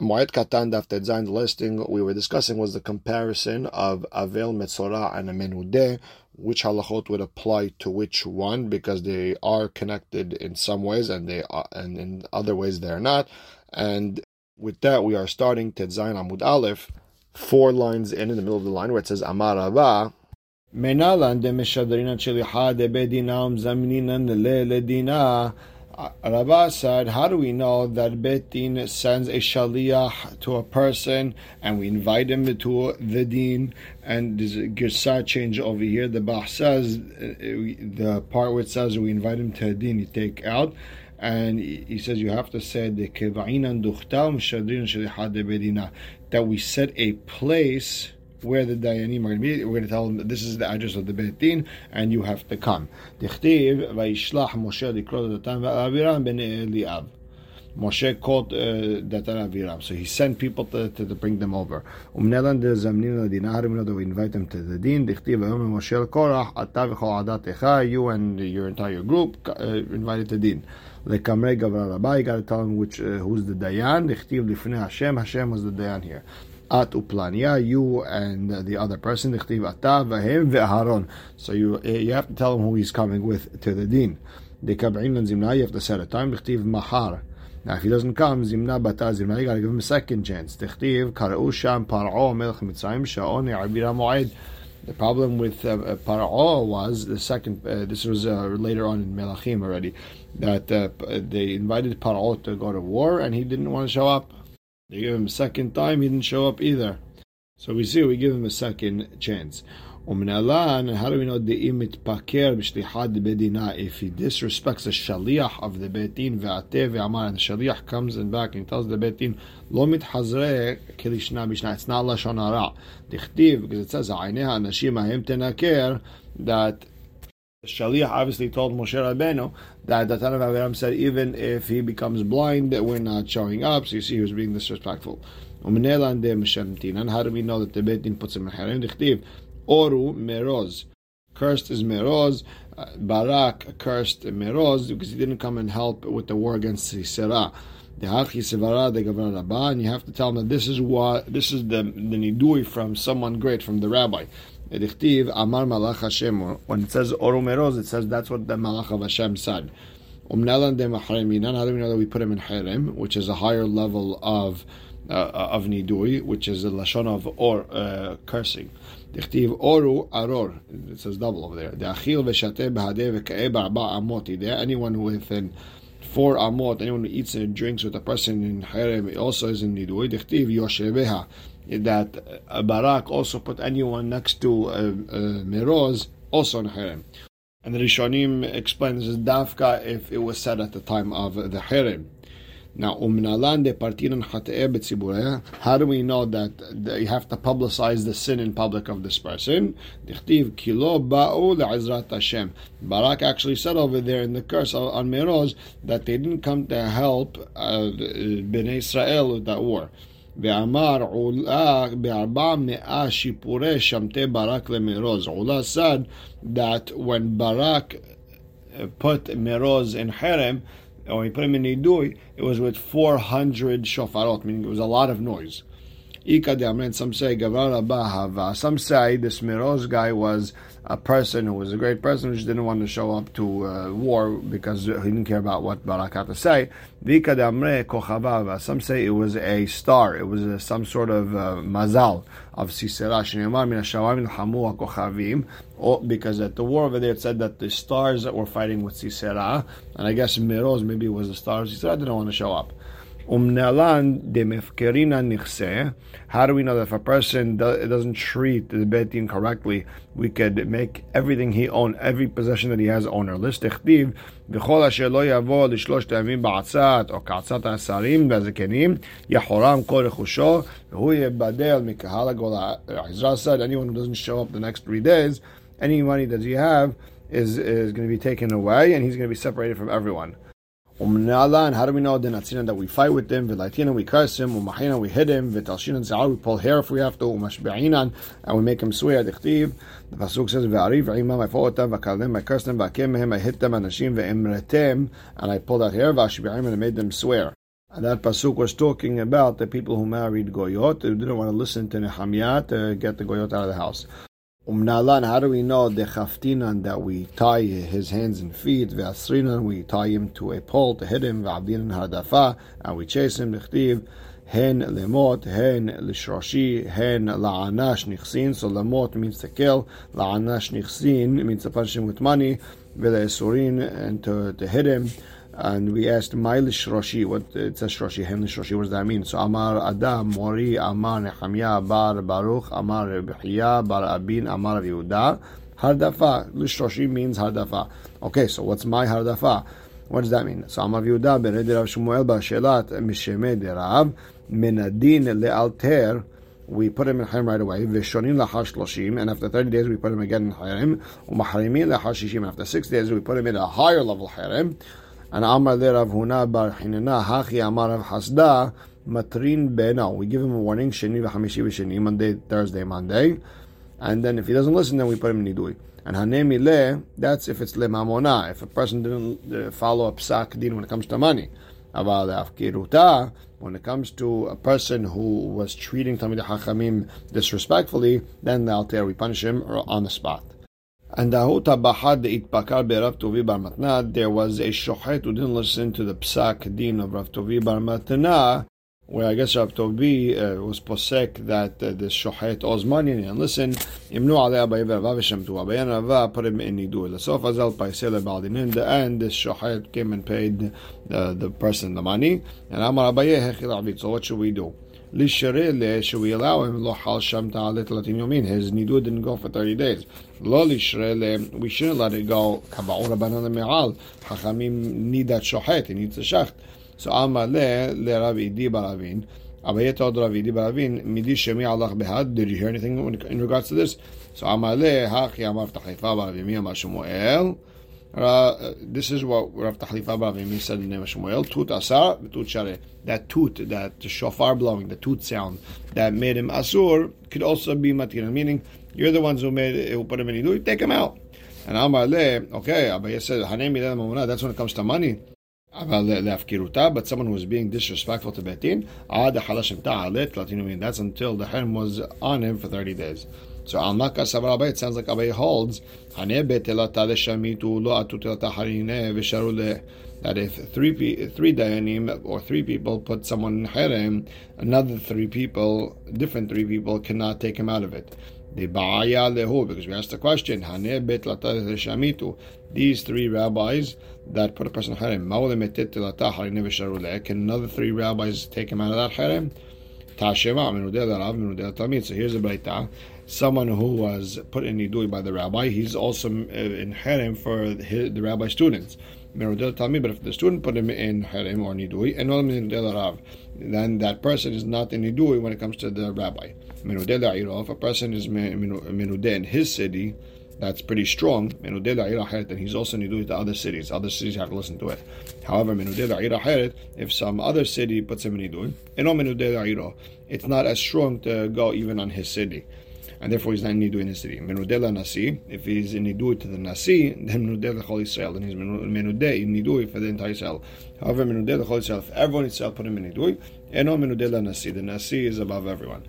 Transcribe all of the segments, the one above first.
Moed Katan Daf Zayin, the last thing we were discussing was the comparison of Avel Metzora and a Menudeh, which halachot would apply to which one, because they are connected in some ways and they are, and in other ways they are not. And with that, we are starting Zayin Amud Aleph, four lines in, in the middle of the line where it says Amar Rava. מנהלן דמשדרינן שליחה דבדינם זמנינן לדינה Rabba said, how do we know that Betin sends a shaliach to a person and we invite him to the din? And there's a girsah change over here. The Bach says, uh, the part where it says we invite him to a din, you take out. And he says you have to say the that we set a place where the Dayanim are going to be. We're going to tell them that this is the address of the Beit Din, and you have to come. Moshe likrot Datan called uh, Aviram, so he sent people to, to, to bring them over. We invite them to the din. Adat echa. You and your entire group uh, invited to din. Rabbi. You got to tell him which uh, who's the dayan. Hashem. Hashem was the dayan here at uplania, you and the other person, So you you have to tell him who he's coming with to the din. You have to set a time. mahar. Now, if he doesn't come, zimna bata zimna, you got to give him a second chance. The problem with uh, uh, Para'o was the second. Uh, this was uh, later on in Melachim already that uh, they invited Para'o to go to war, and he didn't want to show up. They give him a second time, he didn't show up either. So we see we give him a second chance. Umnalan, how do we know the imit paker b'shlichad bedina? If he disrespects the shaliach of the betin ve'ateh ve'amar, the shaliach comes and back and tells the betin, lo mitchazre kelishna b'shna. It's not lashon hara. Dichtiv, because it says ha'aneha nashim ha'hem tenaker, that Shaliach obviously told Moshe Rabbeinu that the Tanakh Aviram said even if he becomes blind, we're not showing up. So you see, he was being disrespectful. And how do we know that the Beit Din puts him in? Dichtiv, Oru meroz. Cursed is meroz. Uh, Barak cursed meroz because he didn't come and help with the war against Sisera. And you have to tell him that this is what this is the the nidui from someone great from the rabbi. Amar Malach Hashem. When it says Oru Meroz, it says that's what the Malach of Hashem said. Umnalan de How do we know that we put him in Harem, which is a higher level of uh, of nidui, which is the lashon of or uh, cursing. Dichtiv oru aror. It says double over there. De'achil v'shateh b'hadeh v'ka'eh ba'arba amot. Anyone within four amot, anyone who eats and drinks with a person in harem also is in nidui. Dichtiv yosheveha that Barak also put anyone next to uh, Meroz also in harem. And the Rishonim explain this is dafka if it was said at the time of the harem. Now, umnalan de partiran how do we know that you have to publicize the sin in public of this person? Barak actually said over there in the curse on Meroz that they didn't come to help uh, Bnei Israel with that war. ואמר עולה בארבע מאה שיפורי שמתי ברק למרוז. עולה said that when Barak put Meroz in Harem, or he put him in Nidui, it was with 400 shofarot, meaning it was a lot of noise. Some say Some say this Meroz guy was a person who was a great person who just didn't want to show up to uh, war because he didn't care about what Barak had to say. Some say it was a star, it was a, some sort of uh, mazal of Sisera. Because at the war over there it said that the stars that were fighting with Sisera, and I guess Meroz maybe it was the stars, Sisera didn't want to show up. Umnalan de mefkerina nichse. How do we know that if a person do, doesn't treat the betin correctly, we could make everything he owns, every possession that he has ownerless? Techtiv v'chol asher lo yavo lishlosh te'avim ba'atzat or katzat asarim ve'azekenim yachoram kol rechusho v'hu yebadel mikahal ha'gola. Ezra said, anyone who doesn't show up the next three days, any money that he have is, is going to be taken away and he's going to be separated from everyone. And how do we know the Natsina that we fight with them? V'laitina, we curse him. Umahina, we hit him. V'talshinan za'ar, we pull hair if we have to. Umashbe'inan, and we make him swear. Dichtiv, the pasuk says, V'ari v'imam, I fought them, v'kalem, I cursed them, v'akim I hit them, anashim, v'imretem, and I pulled out hair, v'ashbe'im, and I made them swear. And that pasuk was talking about the people who married goyot who didn't want to listen to Nehemiah to get the goyot out of the house. Umnalan, how do we know the chaftinan that we tie his hands and feet? Ve'asrinan, we tie him to a pole to hit him. Ve'abdinan hardafa, and we chase him. Nechtiv, hen lemot, hen lishroshi, hen la'anash nichsin. So lemot means to kill. La'anash nichsin means to punish him with money. Ve'le'esurin, and to, to hit him and we asked Mailish Roshi, what it says Roshi, Hemlish Roshi, what does that mean? So Amar Adam, Mori, Amar Nehemiah, Bar Baruch, Amar Rebiya, Bar Abin, Amar Yehuda. Hardafa, Lish Roshi means Hardafa. Okay, so what's my Hardafa? What does that mean? So Amar Yehuda, Ben Rav Shmuel, Bashelat, Misheme Derav, Menadin Lealter, we put him in Harim right away. Vishonim lahash loshim, and after 30 days we put him again in Harim. Umaharimin lahashishim, after 6 days we put him in a higher level Harim. And Amar le Rav Huna bar Hinina, Hachi Amar Rav Hasda, Matrin Beno. We give him a warning, Sheni v'chamishi v'sheni, Monday, Thursday, Monday. And then if he doesn't listen, then we put him in Nidui. And Hanemi le, that's if it's le mamona, if a person didn't uh, follow up psak din when it comes to money. About afkiruta, when it comes to a person who was treating Tamid Hachamim disrespectfully, then the alter we punish him on the spot. And Ahuta Bahad Itbakar Rav Tovi Bar Matna, there was a shochet who didn't listen to the psak din of Rav Tovi Bar Matna, where I guess Rav Tovi uh, was posek that uh, the shochet owes money and listen, Imnu Alei Abayi V'Rava V'Shem Tu Abayi and Rava put him in Nidu. L'sof Azal Baldin. In the end, the shochet came and paid uh, the person the money, and Amar Abayi Hechil Avit. So what should we do? Lisharele, should we allow him lo hal sham yomin? His nidu didn't go for 30 days. Lo lisharele, we shouldn't let it go. Kaba'ur abanan me'al. Hachamim need that shohet, he needs a shacht. So Amar le, Rabbi Di Baravin. Abaye told Rabbi Di Baravin, midi shemi Allah behad. Did you hear anything in regards to this? So Amar le, hachi amar tachifa amar Shmuel. Uh, this is what Rav Tahlifa Bavim said in Shmuel. Tut asar, tut share. That tut, that shofar blowing, the tut sound that made him asur could also be matir. Meaning, you're the ones who made it, who put him in idu. Take him out. And Amar okay, Abaye said, Hanem That's when it comes to money. But someone who was being disrespectful to Betin, that's until the harem was on him for 30 days. So al Makkah Savar Abai, it sounds like Abai holds that if three three dayanim or three people put someone in harem, another three people, different three people, cannot take him out of it. The ba'aya lehu, because we asked the question, these three rabbis that put a person in harem, can another three rabbis take him out of that harem? So here's a baita someone who was put in nidui by the rabbi, he's also uh, in harem for his, the rabbi students. But if the student put him in harem or nidui, and then that person is not in nidui when it comes to the rabbi. If a person is menudeh in his city, that's pretty strong. Then he's also nidui to other cities. Other cities have to listen to it. However, if some other city puts him in nidui, it's not as strong to go even on his city and therefore he's not in Nidu in his city. If he's in Nidu to the Nasi, then Menudela Chol Yisrael, then he's Menudeh in Nidu for the entire Israel. However, if everyone in Israel put him in Nidu, Eno Nasi, the Nasi is above everyone.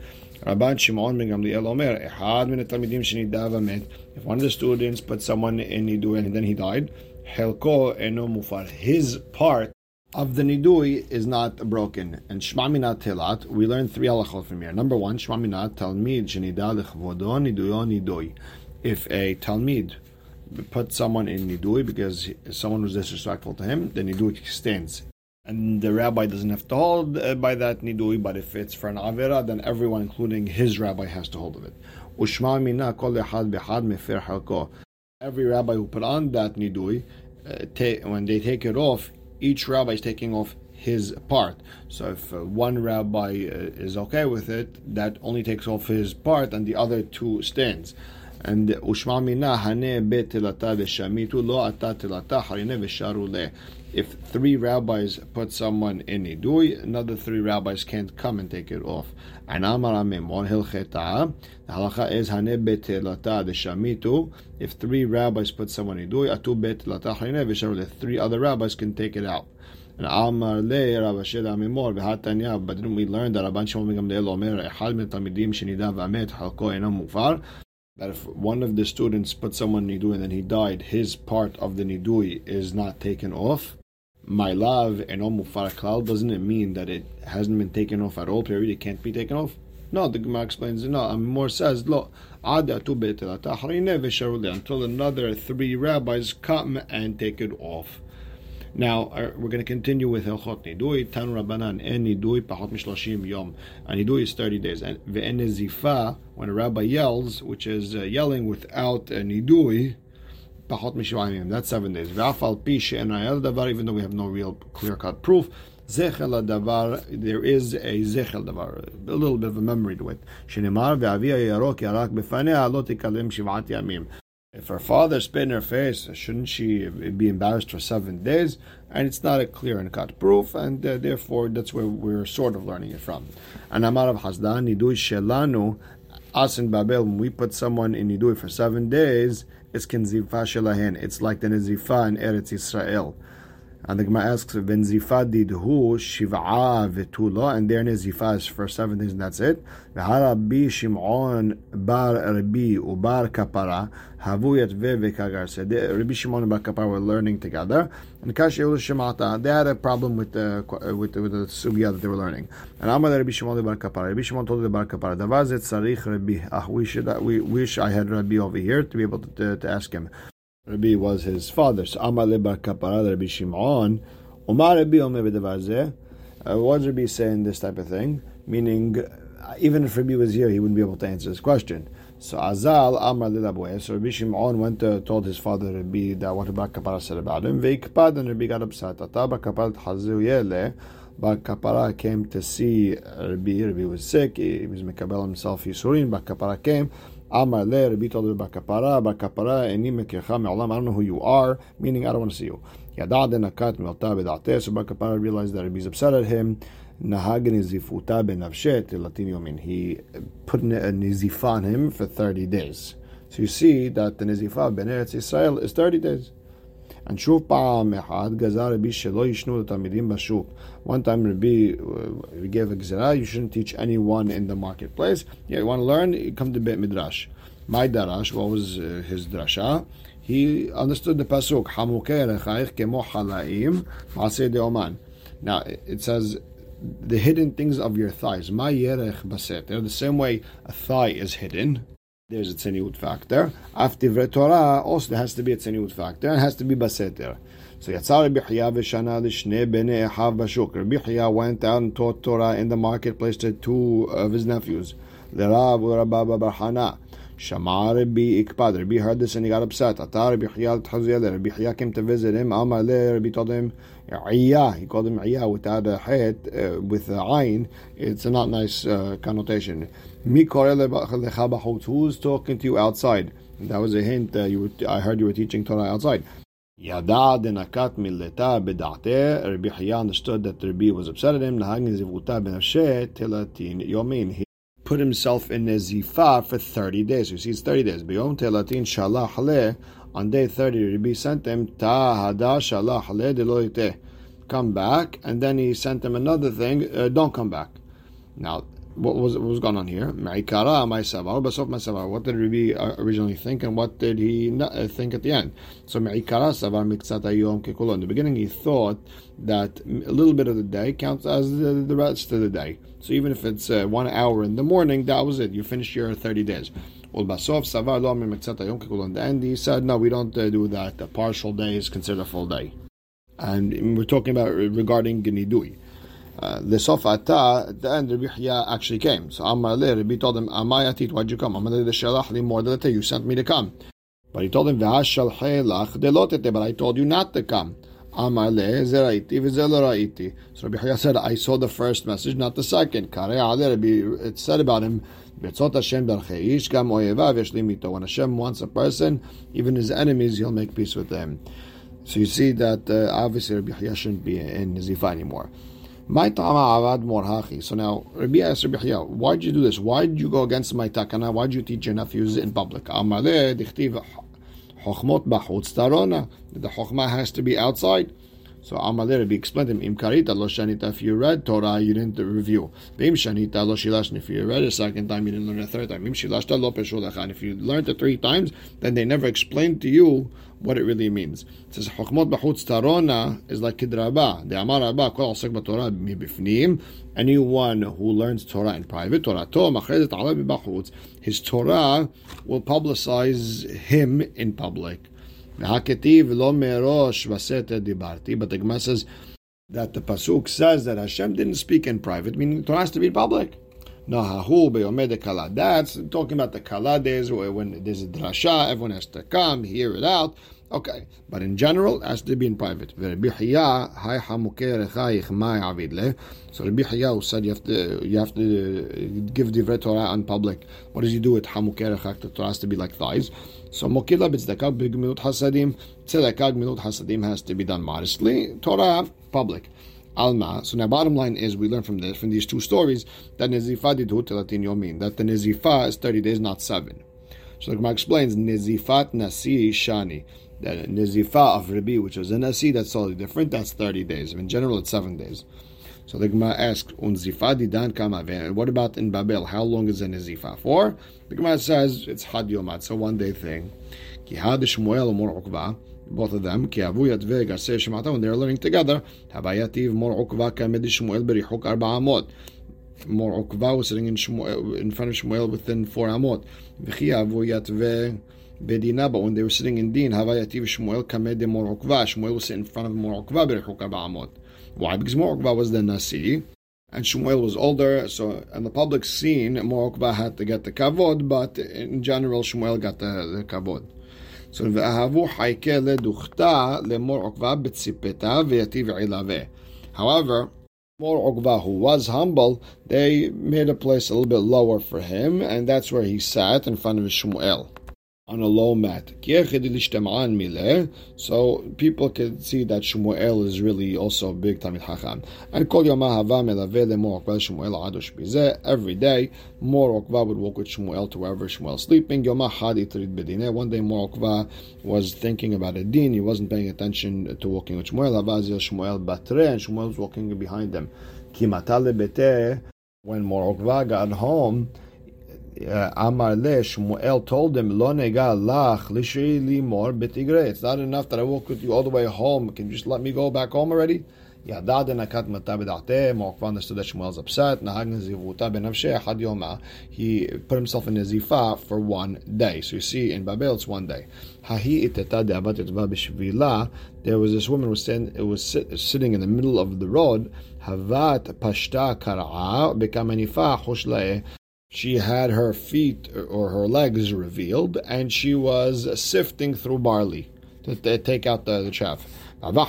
Rabban Shimon ben Gamliel Omer, Ehad min shenidav. If one of the students put someone in Nidu and then he died, Helko eno mufar. His part of the nidui is not broken. And shmamina telat, we learn three halachot from here. Number one, shmamina talmid shenida lechvodo niduyo nidui. If a talmid put someone in nidui because someone was disrespectful to him, the nidui extends. And the rabbi doesn't have to hold uh, by that nidui, but if it's for an avera, then everyone, including his rabbi, has to hold of it. Ushma kol echad behad mefer halko. Every rabbi who put on that nidui, uh, when they take it off, each rabbi is taking off his part. So if uh, one rabbi uh, is okay with it, that only takes off his part, and the other two stands. And ushma mina hane bet shamitu lo ata tilata harine v'sharu If three rabbis put someone in nidui, another three rabbis can't come and take it off. And amar amim on hilcheta, the halacha is hane bet tilata shamitu. If three rabbis put someone in nidui, atu bet tilata harine v'sharu Three other rabbis can take it out. And Amar le Rav Asher Amimor v'hatanya. But didn't we learn that Rabban Shimon ben Gamliel Omer Echad min Talmidim shenida v'amet halko enam mufar? That if one of the students put someone nidui and then he died, his part of the nidui is not taken off. My love and mufar klal doesn't it mean that it hasn't been taken off at all? Period. It can't be taken off. No, the Gemara explains. No, Amor says, "Lo until another three rabbis come and take it off." Now uh, we're going to continue with Hilchot Nidui. Tan Rabbanan en Nidui pachot mishlashim yom. And Nidui is thirty days. And ve'en zifa when a rabbi yells, which is uh, yelling without a Nidui, pachot mishvayim. That's seven days. Ve'afal pi she'en davar. Even though we have no real clear cut proof. Zechel davar. There is a zechel davar, a little bit of a memory to it. Shenimar ve'avia yarok yarak befanea lo tikalem shivat. If her father spit in her face, shouldn't she be embarrassed for seven days? And it's not a clear and cut proof, and uh, therefore that's where we're sort of learning it from. And Amar of Hasdan, Nidui Shelanu, us in Babel, when we put someone in Nidui for seven days, it's Kinzifa Shelahen. It's like the Nizifa in Eretz Israel. And the Gemara asks, "Ben zifa didhu shiv'a v'tula," and their zifa is for seven days, and that's it. V'harabi Shimon bar Rabbi ubar kapara havu yatve v'kagar. So Rabbi Shimon and Bar Kapara were learning together, and Kashi Shemata they had a problem with the with the, with the sugya that they were learning. And Amar Rabbi Shimon Bar Kapara. Rabbi Shimon told the Bar Kapara, "Davazet sarich Rabbi. Ah, we should we wish I had Rabbi over here to be able to, to, to ask him." Rabbi was his father. So Amar Bar Kapara, Rabbi Shimon, Omar Rabbi Omer B'Devar uh, What Rabbi saying this type of thing? Meaning, uh, even if Rabbi was here, he wouldn't be able to answer this question. So Azal Amar Lilabueh. So Rabbi Shimon went to told his father Rabbi that what Bar Kapara said about him. Veikpad and Rabbi got upset. Ata Bar Kapara Hazu Yele. Bar Kapara came to see Rabbi. Rabbi was sick. He was Mekabel himself. Yisurin. Bar Kapara came. Amar le Rabbi told Bar Kapara, Bar Kapara, eni mekircha me'olam, I don't know who you are, meaning I don't want to see you. Yadad nakat me'ota b'da'ateh, so Bar Kapara realized that Rabbi's upset at him. Nahagin zifuta benavshet latin yomin. He put a nizifa on him for 30 days. So you see that the nizifa ben Eretz Israel is 30 days. And Shuv Pa'al Mehad Gazar Rabbi Shelo Yishnu Tamidim One time Rabbi uh, gave a gzera, you shouldn't teach anyone in the marketplace. Yeah, you want to learn, come to Beit Midrash. My Darash, what was uh, his drasha? He understood the pasuk Hamukeh Rechaich Kemo Halaim Maseh de'oman. Now it says the hidden things of your thighs. Ma Yerech Baseter. The same way a thigh is hidden there's a tzeniut factor. After Torah, also there has to be a tzeniut factor. and has to be baseter. So Yatzar Rabbi Chaya v'shana l'shnei bnei Echav b'shuk. Rabbi Chaya went out and taught Torah in the marketplace to two of his nephews, L'Rav u'Rabba Barhana. Shama Rabbi Ikpad. Rabbi heard this and he got upset. Ata Rabbi l'tchaziyah. Rabbi came to visit him. Amar le. Rabbi told him, Iyah. He called him Iyah without a head, uh, with a ayin. It's a not nice uh, connotation. Who's talking to you outside? That was a hint. Uh, you were, I heard you were teaching Torah outside. Yada denakat milleta bedate. Rabbi Chaya understood that Rabbi was upset at him. yomin. He put himself in a zifa for 30 days. You see, it's 30 days. Beyom telatin shalach le. On day 30, Rabbi sent him ta hada shalach le. Come back. And then he sent him another thing. Uh, don't come back. Now, what was what was going on here? Ma'ikara ma'asavar, basof ma'asavar. What did Rabbi uh, originally think, and what did he not uh, think at the end? So ma'ikara savar mikzat ayom kekulo. In the beginning, he thought that a little bit of the day counts as the, the rest of the day. So even if it's uh, one hour in the morning, that was it. You finished your thirty days. Well, basof savar lo mikzat ayom kekulo. In the end, he said, no, we don't uh, do that. A partial day is considered a full day. And we're talking about regarding Gnidui. Uh, the Sofata, at the end, Rabbi Chaya actually came. So Amar Le, Rabbi told him, Amayatit, why'd you come? Amar Le, Shalach more than you sent me to come. But he told him, V'hashal lach delotete, but I told you not to come. Amar Le, Zeraiti. So Rabbi Chaya said, I saw the first message, not the second. Kare Ale, Rabbi, it said about him, When Hashem wants a person, even his enemies, he'll make peace with them. So you see that uh, obviously Rabbi Chaya shouldn't be in Zifa anymore. My avad morhachi. So now Rabbi asked Rabbi Chaya, why did you do this? Why did you go against my takana? Why did you teach your nephews in public? Amale dichtiv chochmot bachutz tarona. The chochma has to be outside. So Amalei Rabbi explained him, Im karita lo shanita, if you read Torah, you didn't review. V'im shanita lo shilashni, if you read a second time, you didn't learn a third time. Im shilashta lo peshulecha, if you learned it three times, then they never explained to you what it really means. It says, Chokmot b'chutz tarona is like kidraba. The Amar Rabba, kol asek b'Torah mibifnim. Anyone who learns Torah in private, Torah to machrezet aleh b'chutz, his Torah will publicize him in public. But the Gemara says that the pasuk says that Hashem didn't speak in private, meaning the Torah has to be public. That's talking about the kala days when there's a drasha, everyone has to come, hear it out. Okay, but in general, has to be in private. So Rabbi Hiya said you have to you have to uh, give the Torah on public. What does he do with hamukerechak? The Torah has to be like thighs. So mokila b'tzedakah b'gmilut hasadim. Tzedakah gmilut hasadim has to be done modestly. Torah public. Alma. So now, bottom line is we learn from this, from these two stories, that Nezifa didhu telatin that the Nezifa is 30 days, not 7. So the Gemara explains, Nezifat Nasi Shani. Uh, the Nizifa of Rabbi, which was in Nasi, that's totally different. That's 30 days. In general, it's 7 days. So the Gemara asks, Unzifa didan kamaven. What about in Babel? How long is a Nizifa for? The Gemara says it's Had Yomat, so one day thing. Ki had Shmuel Mor Ukva, both of them, ki avu yatve garseh shemata, when they're living together, habayativ Mor Ukva kamed Shmuel berihuk arba amot. Mor Ukva was sitting in, Shmuel, in front of Shmuel within four amot. V'chi avu yatve but when they were sitting in din, Havayativ Shmuel Kamed de Morokva. Shmuel was in front of Morokva Berechuk Why? Because Morokva was the Nasi, and Shmuel was older, so in the public scene, Morokva had to get the kavod, but in general, Shmuel got the, the kavod. So, Ve'ahavu Haike Leduchta Lemorokva Betsipeta Ve'ativ Ilave. However, Morokva, who was humble, they made a place a little bit lower for him, and that's where he sat in front of Shmuel on a low mat. So people can see that Shmuel is really also a big Talmid Chacham. And Kol Shmuel Every day, Mor Okva would walk with Shmuel to wherever Shmuel is sleeping. One day Mor Okva was thinking about a din. He wasn't paying attention to walking with Shmuel. Shmuel Batre, and Shmuel was walking behind them. When Mor Okva got home, uh, Amar Le Shmuel told him, Lo nega lach limor betigre. It's not enough that I walk with you all the way home. Can you just let me go back home already? Yadad and Akat Matabidate, Mokva understood that Shmuel's upset. Nahag Zivuta ben Had Yoma. He put himself in a zifa for one day. So you see, in Babel, it's one day. Hahi iteta deabatetva bishvila. There was this woman who was, stand, was sit, sitting in the middle of the road. Havat pashta kara'a bekamani'fa hushlae she had her feet or her legs revealed, and she was sifting through barley to, take out the, the chaff. And Tamil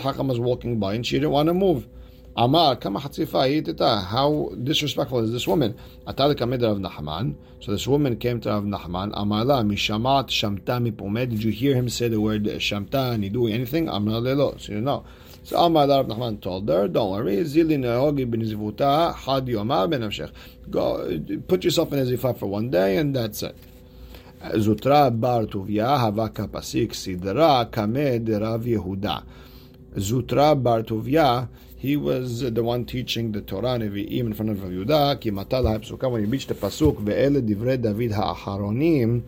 Hakam was walking by and she didn't want to move. Amar, How disrespectful is this woman? So this woman came to Rav Nachman. Amala mishamat. Did you hear him say the word shamta nidui anything? Lelo. So you know. So Amar Rav Nachman told her, "Don't worry, zili nehogi b'nizvuta had yoma benavshech. Go, put yourself in a for one day, and that's it." Zutra bar tuvia havaka pasik sidra kamed Rav Yehuda. Zutra bar tuvia he was the one teaching the Torah Nevi'im in front of Rav Yehuda, ki matal ha'psuka, when he reached the pasuk, ve'ele divrei David ha'acharonim,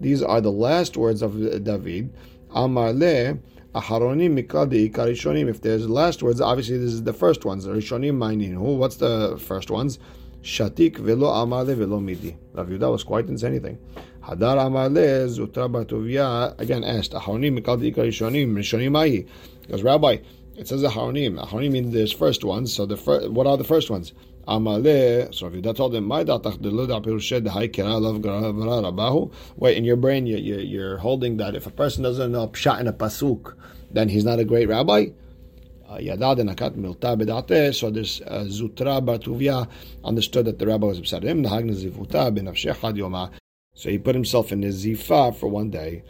these are the last words of David, amar le, aharonim mikal de'ikar rishonim, if there's the last words, obviously this is the first ones, rishonim ma'ininu, what's the first ones? Shatik velo Amale velo midi. Rav Yehuda was quiet, didn't say anything. Hadar amar le, zutra batuvia, again asked, aharonim mikal de'ikar rishonim, ma'i. Because Rabbi, it says Aharonim. Aharonim means there's first ones. So the what are the first ones? Amale. So if you told him, "My Wait, in your brain, you, you, you're holding that if a person doesn't know pshat in a pasuk, then he's not a great rabbi. Uh, so this uh, Zutra understood that the rabbi was upset at him. So he put himself in his zifa for one day.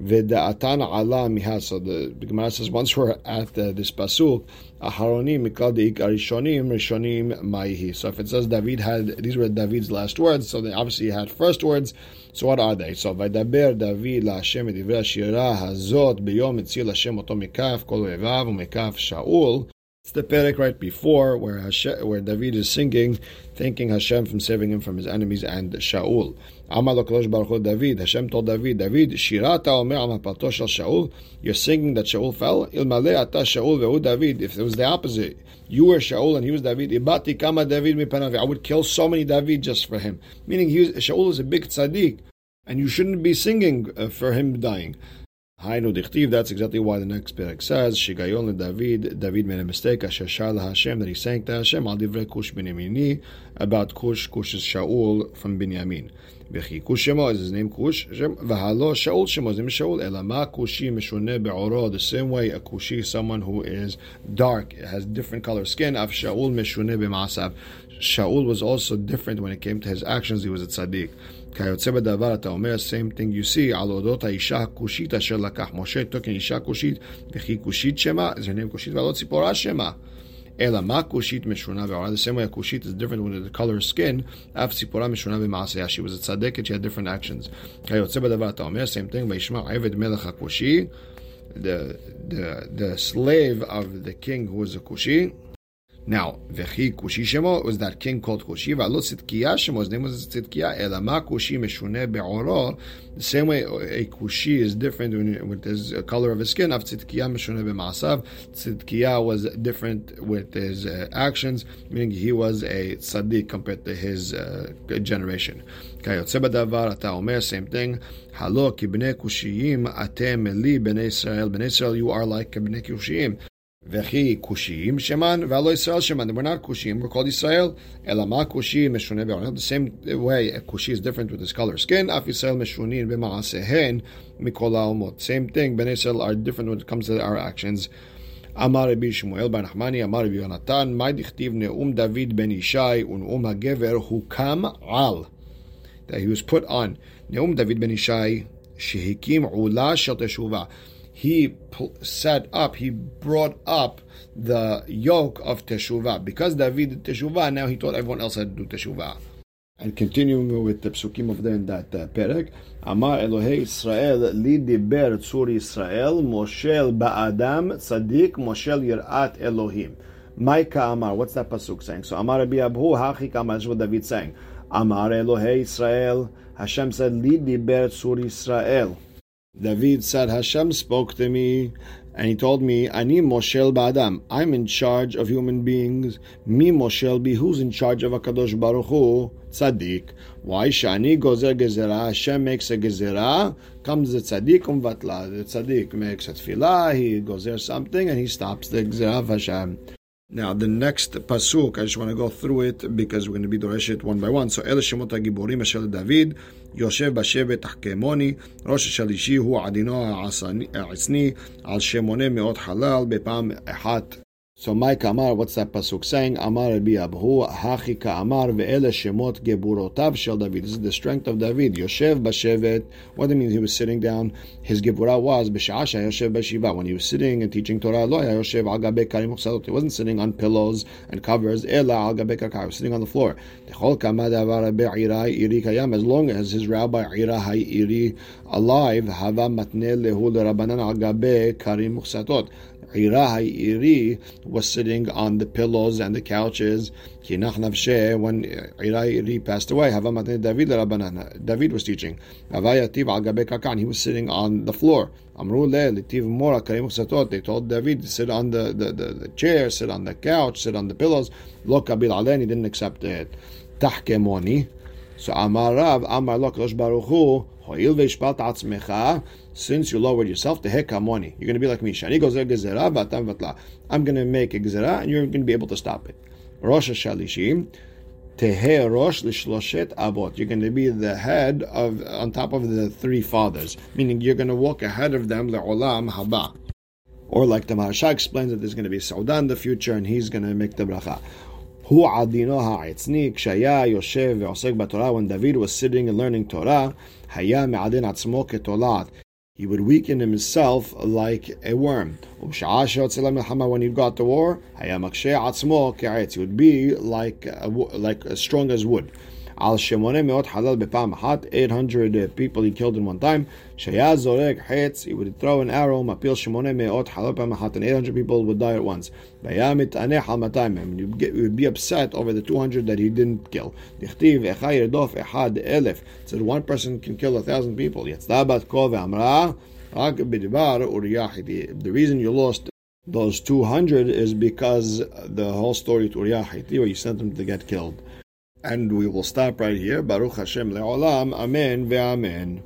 V'da'atan ala miha. So the, the Gemara says once we're at uh, this pasuk, aharonim mikal deik arishonim rishonim maihi. So if it says David had these were David's last words, so they obviously had first words. So what are they? So v'daber David la Hashem et divrei shira hazot biyom etzil Hashem oto mikaf kol oevav umikaf Shaul. It's the perek right before where Hashem, where David is singing, thanking Hashem from saving him from his enemies and Shaul. Kodesh Baruch David. Hashem told David, David, Shirata Omer Amapato Shaul. You're singing that Shaul fell. Ilmale Ata Shaul David. If it was the opposite, you were Shaul and he was David. Ibati Kama David mipanavi. I would kill so many David just for him. Meaning, he was, Shaul is a big tzaddik, and you shouldn't be singing uh, for him dying. Hainu dichtiv, that's exactly why the next perek says, Shigayon David, David made a mistake, Asher Hashem, that he sang to Hashem, Al Divrei Kush Binyamini, about Kush, Kush is Shaul from Binyamin. וכי כוש שמו, is his name כוש, והלא שאול שמו, his name is שאול, אלא מה כושי משונה בעורו, the same way a כושי, someone who is dark, has different color skin, אף שאול משונה במעשיו. Shaul was also different when it came to his actions, he was a tzaddik. כיוצא בדבר אתה אומר, same thing you see, על אודות האישה הכושית אשר לקח משה, תוקן אישה כושית, וכי כושית שמה, is her name כושית, ועלות ציפורה שמה. אלא מה כושית משונה בעולה? The same way a כושית is different with the color of skin, אף ציפורה משונה במעשיה. She was a צדקת, she had different actions. כיוצא בדבר אתה אומר, same thing, וישמע עבד מלך הכושי, the, the, the slave of the king who was a כושי, now, Vechi Kushi Shemo was that king called Kushi. V'alo Tzidkiya Shemo, his name was Tzidkiya. Elama Kushi Meshune Be'oro. The same way a Kushi is different with his color of his skin. Of Tzidkiya Meshune Be'masav. Tzidkiya was different with his uh, actions, meaning he was a tzaddik compared to his uh, generation. כיוצא בדבר, אתה אומר, same thing, הלא כבני קושיים אתם לי בני ישראל, בני ישראל you are like כבני קושיים. וכי כושיים שמן, והלא ישראל שמן. We're not כושיים, we're called ישראל. אלא מה כושי משונה בעולם? The same way a כושי is different with his color skin, אף ישראל משונים במעשיהן מכל העולמות. Same thing, בני ישראל are different when it comes to our actions. אמר רבי שמואל בר נחמני, אמר רבי יונתן, מה דכתיב נאום דוד בן ישי ונאום הגבר הוקם על. That he was put on. נאום דוד בן ישי שהקים עולה של תשובה he set up, he brought up the yoke of Teshuvah. Because David did Teshuvah, now he taught everyone else how to do Teshuvah. And continuing with the psukim of in that uh, perek, Amar Elohe Israel li diber tzur Israel moshel ba'adam tzadik moshel yirat Elohim. Maika Amar, what's that pasuk saying? So Amar Rabbi Abhu hachik Amar, that's what David saying. Amar Elohe Israel, Hashem said li diber tzur Israel. David said, Hashem spoke to me and he told me, Ani Moshel Ba'adam. I'm in charge of human beings. Mi Moshel Bi, who's in charge of HaKadosh Baruch Hu? Tzaddik. Why? Shani gozer gezerah. Hashem makes a gezerah. Comes the tzaddik umvatla. The tzaddik makes a tefillah. He goes there something and he stops the gezerah of Hashem. Now, the next pasuk, I just want to go through it because we're going to be doreshet one by one. So, אלה שמות הגיבורים אשר לדוד, יושב בשבט תחכמוני, ראש השלישי הוא עדינו העצני, על שמונה מאות חלל, בפעם אחת so Mike Amar, what's that pasuk saying? Amar Rabbi Abhu, Hachika Amar, ve'ele shemot geburotav shel David. This is the strength of David. Yoshev bashevet. What do you mean he was sitting down? His geburah was b'sha'asha Yoshev bashiva. When he was sitting and teaching Torah, lo Yoshev al gabe He wasn't sitting on pillows and covers. Ela al gabe kakar. He was sitting on the floor. As long as his rabbi ira iri alive, hava matne lehu al gabe karim muchsatot. Ira Iri was sitting on the pillows and the couches. When Ira Iri passed away, David David was teaching. He was sitting on the floor. They told David sit on the, the, the, the chair, sit on the couch, sit on the pillows. Lo kabil alen, he didn't accept it. Tahkemoni. So Amar Rav, Amar Lo Baruch Hu, Hoil ve'ishpalt atzmecha, since you lowered yourself, to hekamoni. You're going to be like me. Shani gozer gezerah v'atam vatla. I'm going to make a gezerah, and you're going to be able to stop it. Rosh Hashalishim, tehe rosh lishloshet abot. You're going to be the head of on top of the three fathers, meaning you're going to walk ahead of them le'olam haba. Or like the Maharsha explains that there's going to be Saudan in the future, and he's going to make the bracha. הוא עדינו העצני, כשהיה יושב ועוסק בתורה, when David was sitting and learning Torah, היה מעדן עצמו כתולעת. he would weaken himself like a worm. When he got to war, he would be like, like as strong as wood. Al Shemone Meot Halal Bepam Hat, 800 uh, people he killed in one time. Shayaz Zorek Hetz, he would throw an arrow, Mapil Shemone Meot Halal Bepam Hat, and 800 people would die at once. Bayamit Aneh Hal and you would be upset over the 200 that he didn't kill. Dichtiv Echai Yerdof Ehad Elef, said one person can kill a thousand people. Yetzdabat Kol Ve'amra, the reason you lost those 200 is because the whole story to Uriah where you sent them to get killed. And we will stop right here. Baruch Hashem le'olam. Amen ve'amen.